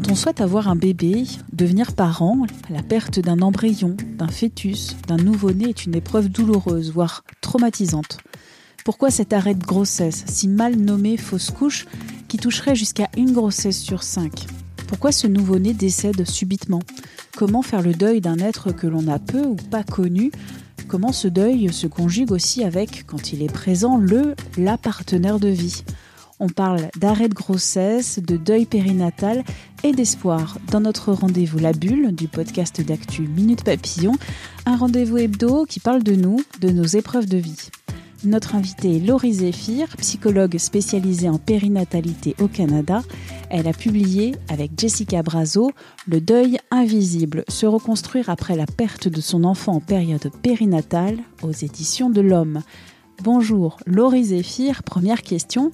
Quand on souhaite avoir un bébé, devenir parent, la perte d'un embryon, d'un fœtus, d'un nouveau-né est une épreuve douloureuse, voire traumatisante. Pourquoi cet arrêt de grossesse, si mal nommé fausse couche, qui toucherait jusqu'à une grossesse sur cinq? Pourquoi ce nouveau-né décède subitement? Comment faire le deuil d'un être que l'on a peu ou pas connu? Comment ce deuil se conjugue aussi avec, quand il est présent, le, la partenaire de vie? On parle d'arrêt de grossesse, de deuil périnatal et d'espoir dans notre rendez-vous La Bulle du podcast d'actu Minute Papillon, un rendez-vous hebdo qui parle de nous, de nos épreuves de vie. Notre invitée est Laurie Zéphir, psychologue spécialisée en périnatalité au Canada. Elle a publié avec Jessica Brazo Le deuil invisible, se reconstruire après la perte de son enfant en période périnatale aux éditions de l'Homme. Bonjour Laurie Zéphir, première question.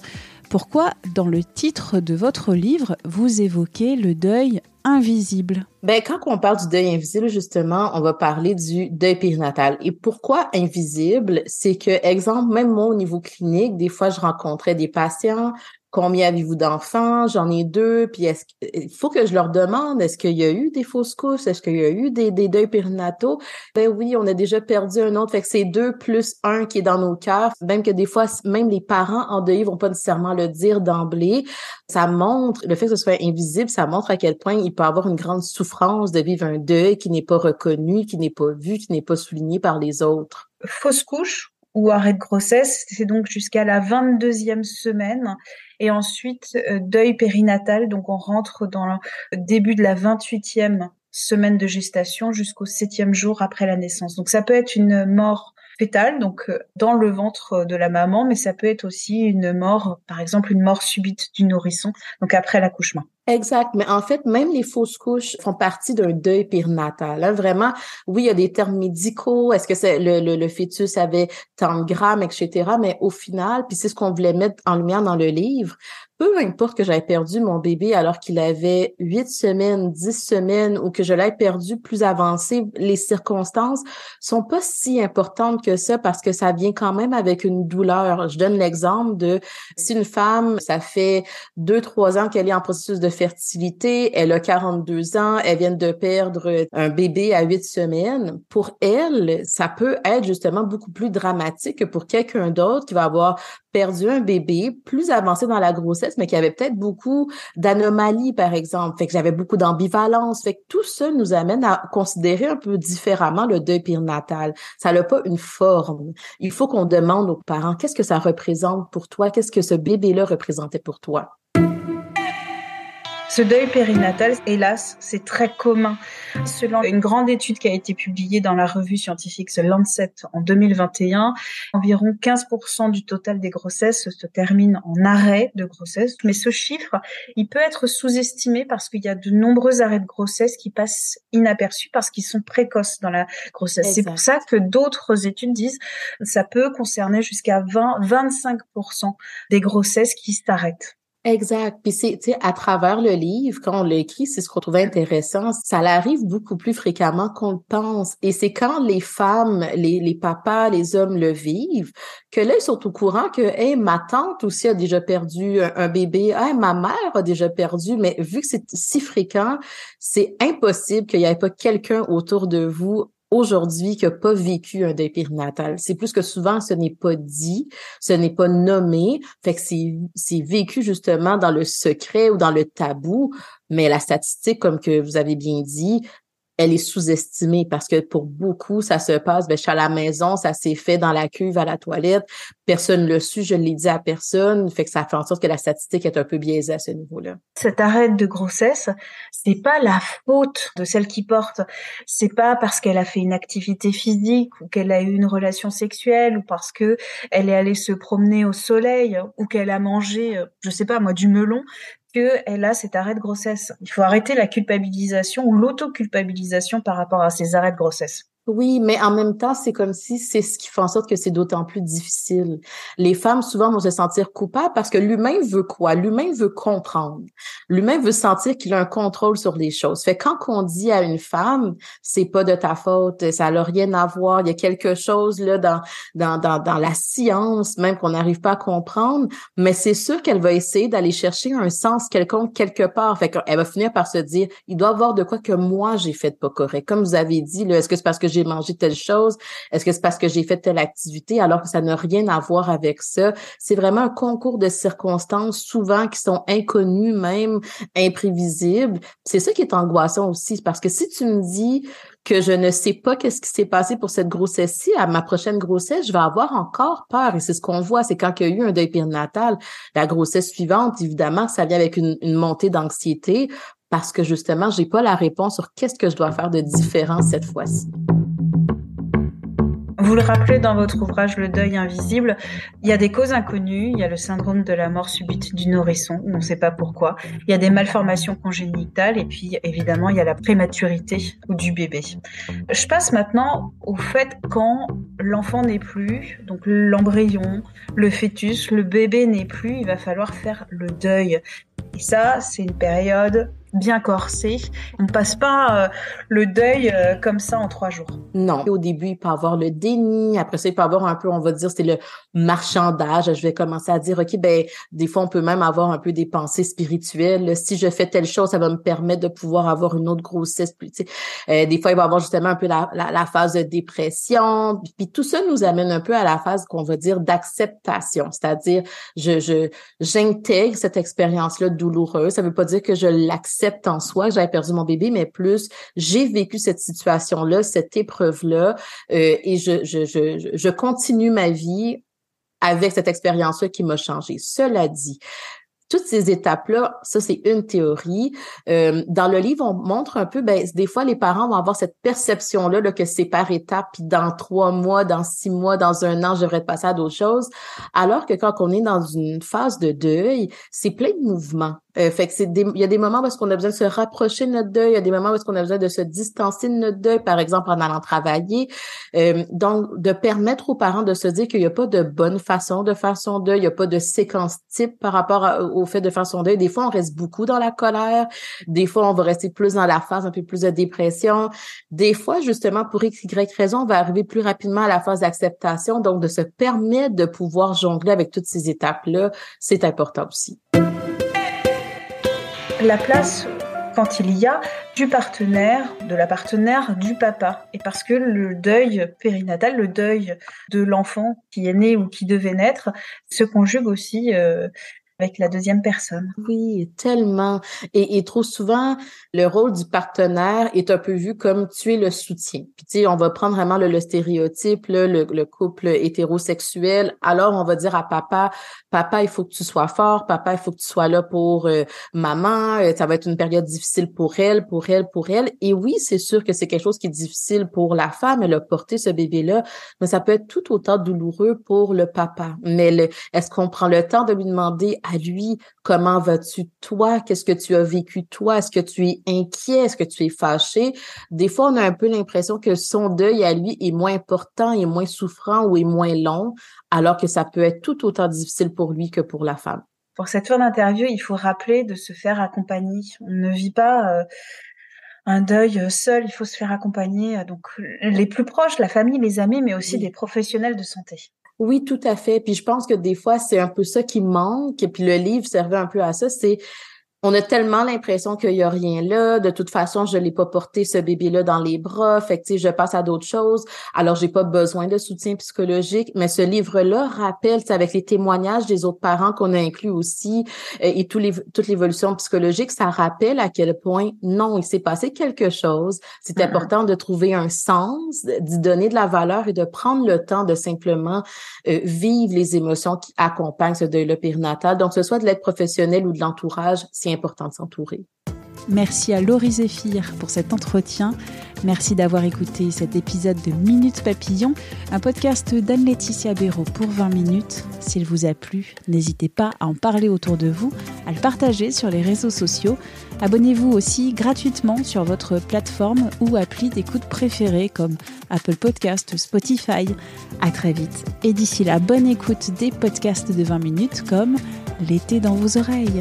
Pourquoi, dans le titre de votre livre, vous évoquez le deuil invisible? Ben, quand on parle du deuil invisible, justement, on va parler du deuil périnatal. Et pourquoi invisible? C'est que, exemple, même moi, au niveau clinique, des fois, je rencontrais des patients Combien avez-vous d'enfants? J'en ai deux. Puis est-ce il faut que je leur demande, est-ce qu'il y a eu des fausses couches? Est-ce qu'il y a eu des, deuils périnataux? Ben oui, on a déjà perdu un autre. Fait que c'est deux plus un qui est dans nos cœurs. Même que des fois, même les parents en deuil vont pas nécessairement le dire d'emblée. Ça montre, le fait que ce soit invisible, ça montre à quel point il peut avoir une grande souffrance de vivre un deuil qui n'est pas reconnu, qui n'est pas vu, qui n'est pas souligné par les autres. Fausse couche ou arrêt de grossesse, c'est donc jusqu'à la 22e semaine et ensuite euh, deuil périnatal, donc on rentre dans le début de la 28e semaine de gestation jusqu'au septième jour après la naissance. Donc ça peut être une mort fétale, donc euh, dans le ventre de la maman, mais ça peut être aussi une mort, par exemple une mort subite du nourrisson, donc après l'accouchement. Exact, mais en fait, même les fausses couches font partie d'un deuil périnatal. Là, vraiment, oui, il y a des termes médicaux. Est-ce que c'est le, le, le, fœtus avait tant de grammes, etc. Mais au final, puis c'est ce qu'on voulait mettre en lumière dans le livre, peu importe que j'aie perdu mon bébé alors qu'il avait huit semaines, dix semaines ou que je l'ai perdu plus avancé, les circonstances sont pas si importantes que ça parce que ça vient quand même avec une douleur. Je donne l'exemple de si une femme, ça fait deux, trois ans qu'elle est en processus de fertilité, elle a 42 ans, elle vient de perdre un bébé à huit semaines. Pour elle, ça peut être justement beaucoup plus dramatique que pour quelqu'un d'autre qui va avoir perdu un bébé plus avancé dans la grossesse, mais qui avait peut-être beaucoup d'anomalies, par exemple. Fait que j'avais beaucoup d'ambivalence. Fait que tout ça nous amène à considérer un peu différemment le deuil périnatal. Ça n'a pas une forme. Il faut qu'on demande aux parents qu'est-ce que ça représente pour toi, qu'est-ce que ce bébé-là représentait pour toi? Ce deuil périnatal, hélas, c'est très commun. Selon une grande étude qui a été publiée dans la revue scientifique The Lancet en 2021, environ 15% du total des grossesses se terminent en arrêt de grossesse. Mais ce chiffre, il peut être sous-estimé parce qu'il y a de nombreux arrêts de grossesse qui passent inaperçus parce qu'ils sont précoces dans la grossesse. C'est pour ça que d'autres études disent que ça peut concerner jusqu'à 20-25% des grossesses qui s'arrêtent. Exact. Puis c'est, tu sais, à travers le livre, quand on l'écrit, c'est ce qu'on trouvait intéressant. Ça l'arrive beaucoup plus fréquemment qu'on le pense. Et c'est quand les femmes, les, les papas, les hommes le vivent, que là, ils sont au courant que, hey, ma tante aussi a déjà perdu un, bébé. Hey, ma mère a déjà perdu. Mais vu que c'est si fréquent, c'est impossible qu'il n'y ait pas quelqu'un autour de vous aujourd'hui qui n'a pas vécu un deuil périnatal. C'est plus que souvent, ce n'est pas dit, ce n'est pas nommé, fait que c'est vécu justement dans le secret ou dans le tabou, mais la statistique, comme que vous avez bien dit, elle est sous-estimée parce que pour beaucoup, ça se passe, ben, je suis à la maison, ça s'est fait dans la cuve, à la toilette, personne ne l'a su, je ne l'ai dit à personne, fait que ça fait en sorte que la statistique est un peu biaisée à ce niveau-là. Cet arrêt de grossesse, c'est pas la faute de celle qui porte, c'est pas parce qu'elle a fait une activité physique ou qu'elle a eu une relation sexuelle ou parce que elle est allée se promener au soleil ou qu'elle a mangé, euh, je sais pas moi, du melon qu'elle a cet arrêt de grossesse. Il faut arrêter la culpabilisation ou l'autoculpabilisation par rapport à ces arrêts de grossesse. Oui, mais en même temps, c'est comme si c'est ce qui fait en sorte que c'est d'autant plus difficile. Les femmes, souvent, vont se sentir coupables parce que l'humain veut quoi? L'humain veut comprendre. L'humain veut sentir qu'il a un contrôle sur les choses. Fait quand on dit à une femme, c'est pas de ta faute, ça n'a rien à voir, il y a quelque chose là dans, dans, dans, la science même qu'on n'arrive pas à comprendre, mais c'est sûr qu'elle va essayer d'aller chercher un sens quelconque quelque part. Fait qu'elle va finir par se dire, il doit y avoir de quoi que moi j'ai fait de pas correct. Comme vous avez dit, est-ce que c'est parce que j'ai mangé telle chose? Est-ce que c'est parce que j'ai fait telle activité alors que ça n'a rien à voir avec ça? C'est vraiment un concours de circonstances souvent qui sont inconnues, même imprévisibles. C'est ça qui est angoissant aussi parce que si tu me dis que je ne sais pas qu'est-ce qui s'est passé pour cette grossesse-ci, à ma prochaine grossesse, je vais avoir encore peur. Et c'est ce qu'on voit, c'est quand il y a eu un deuil périnatal, la grossesse suivante, évidemment, ça vient avec une, une montée d'anxiété parce que justement, j'ai pas la réponse sur qu'est-ce que je dois faire de différent cette fois-ci. Vous le rappelez dans votre ouvrage Le deuil invisible, il y a des causes inconnues, il y a le syndrome de la mort subite du nourrisson, on ne sait pas pourquoi, il y a des malformations congénitales et puis évidemment il y a la prématurité du bébé. Je passe maintenant au fait quand l'enfant n'est plus, donc l'embryon, le fœtus, le bébé n'est plus, il va falloir faire le deuil. Et ça, c'est une période bien corsé. On ne passe pas euh, le deuil euh, comme ça en trois jours. Non. Au début, il peut avoir le déni. Après ça, il peut avoir un peu, on va dire, c'est le marchandage. Je vais commencer à dire, OK, ben, des fois, on peut même avoir un peu des pensées spirituelles. Si je fais telle chose, ça va me permettre de pouvoir avoir une autre grossesse. Plus, euh, des fois, il va avoir justement un peu la, phase de dépression. Puis, tout ça nous amène un peu à la phase qu'on va dire d'acceptation. C'est-à-dire, je, j'intègre cette expérience-là douloureuse. Ça veut pas dire que je l'accepte en soi j'avais perdu mon bébé, mais plus j'ai vécu cette situation-là, cette épreuve-là, euh, et je, je, je, je continue ma vie avec cette expérience-là qui m'a changé. Cela dit, toutes ces étapes-là, ça c'est une théorie. Euh, dans le livre, on montre un peu, ben, des fois les parents vont avoir cette perception-là là, que c'est par étapes, puis dans trois mois, dans six mois, dans un an, je devrais passer à d'autres choses. Alors que quand on est dans une phase de deuil, c'est plein de mouvements. Euh, fait que c'est il y a des moments où est-ce qu'on a besoin de se rapprocher de notre deuil, il y a des moments où est-ce qu'on a besoin de se distancer de notre deuil, par exemple en allant travailler. Euh, donc, de permettre aux parents de se dire qu'il n'y a pas de bonne façon de faire son deuil, il n'y a pas de séquence type par rapport au fait de faire son deuil. Des fois, on reste beaucoup dans la colère, des fois, on va rester plus dans la phase un peu plus de dépression. Des fois, justement, pour X, Y raison, on va arriver plus rapidement à la phase d'acceptation. Donc, de se permettre de pouvoir jongler avec toutes ces étapes-là, c'est important aussi la place quand il y a du partenaire, de la partenaire du papa. Et parce que le deuil périnatal, le deuil de l'enfant qui est né ou qui devait naître, se conjugue aussi euh, avec la deuxième personne. Oui, tellement. Et, et, trop souvent, le rôle du partenaire est un peu vu comme tu es le soutien. Puis tu sais, on va prendre vraiment le, stéréotype, le, le, couple hétérosexuel. Alors, on va dire à papa, papa, il faut que tu sois fort, papa, il faut que tu sois là pour euh, maman. Euh, ça va être une période difficile pour elle, pour elle, pour elle. Et oui, c'est sûr que c'est quelque chose qui est difficile pour la femme, elle a porté ce bébé-là, mais ça peut être tout autant douloureux pour le papa. Mais est-ce qu'on prend le temps de lui demander à lui, comment vas-tu toi, qu'est-ce que tu as vécu toi, est-ce que tu es inquiet, est-ce que tu es fâché? Des fois, on a un peu l'impression que son deuil à lui est moins important, est moins souffrant ou est moins long, alors que ça peut être tout autant difficile pour lui que pour la femme. Pour cette fin d'interview, il faut rappeler de se faire accompagner. On ne vit pas euh, un deuil seul, il faut se faire accompagner. Donc les plus proches, la famille, les amis, mais aussi des professionnels de santé. Oui, tout à fait. Puis je pense que des fois, c'est un peu ça qui manque. Puis le livre servait un peu à ça. C'est on a tellement l'impression qu'il y a rien là. De toute façon, je l'ai pas porté ce bébé-là dans les bras. Fait que, je passe à d'autres choses. Alors, j'ai pas besoin de soutien psychologique. Mais ce livre-là rappelle, avec les témoignages des autres parents qu'on a inclus aussi euh, et les, toute l'évolution psychologique, ça rappelle à quel point non, il s'est passé quelque chose. C'est important de trouver un sens, d'y donner de la valeur et de prendre le temps de simplement euh, vivre les émotions qui accompagnent ce deuil-là périnatal. Donc, que ce soit de l'aide professionnelle ou de l'entourage, important de s'entourer. Merci à Laurie Zéphir pour cet entretien. Merci d'avoir écouté cet épisode de Minutes Papillon, un podcast d'Anne-Laetitia Béraud pour 20 minutes. S'il vous a plu, n'hésitez pas à en parler autour de vous, à le partager sur les réseaux sociaux. Abonnez-vous aussi gratuitement sur votre plateforme ou appli d'écoute préférée comme Apple Podcast, Spotify. À très vite. Et d'ici là, bonne écoute des podcasts de 20 minutes comme L'été dans vos oreilles.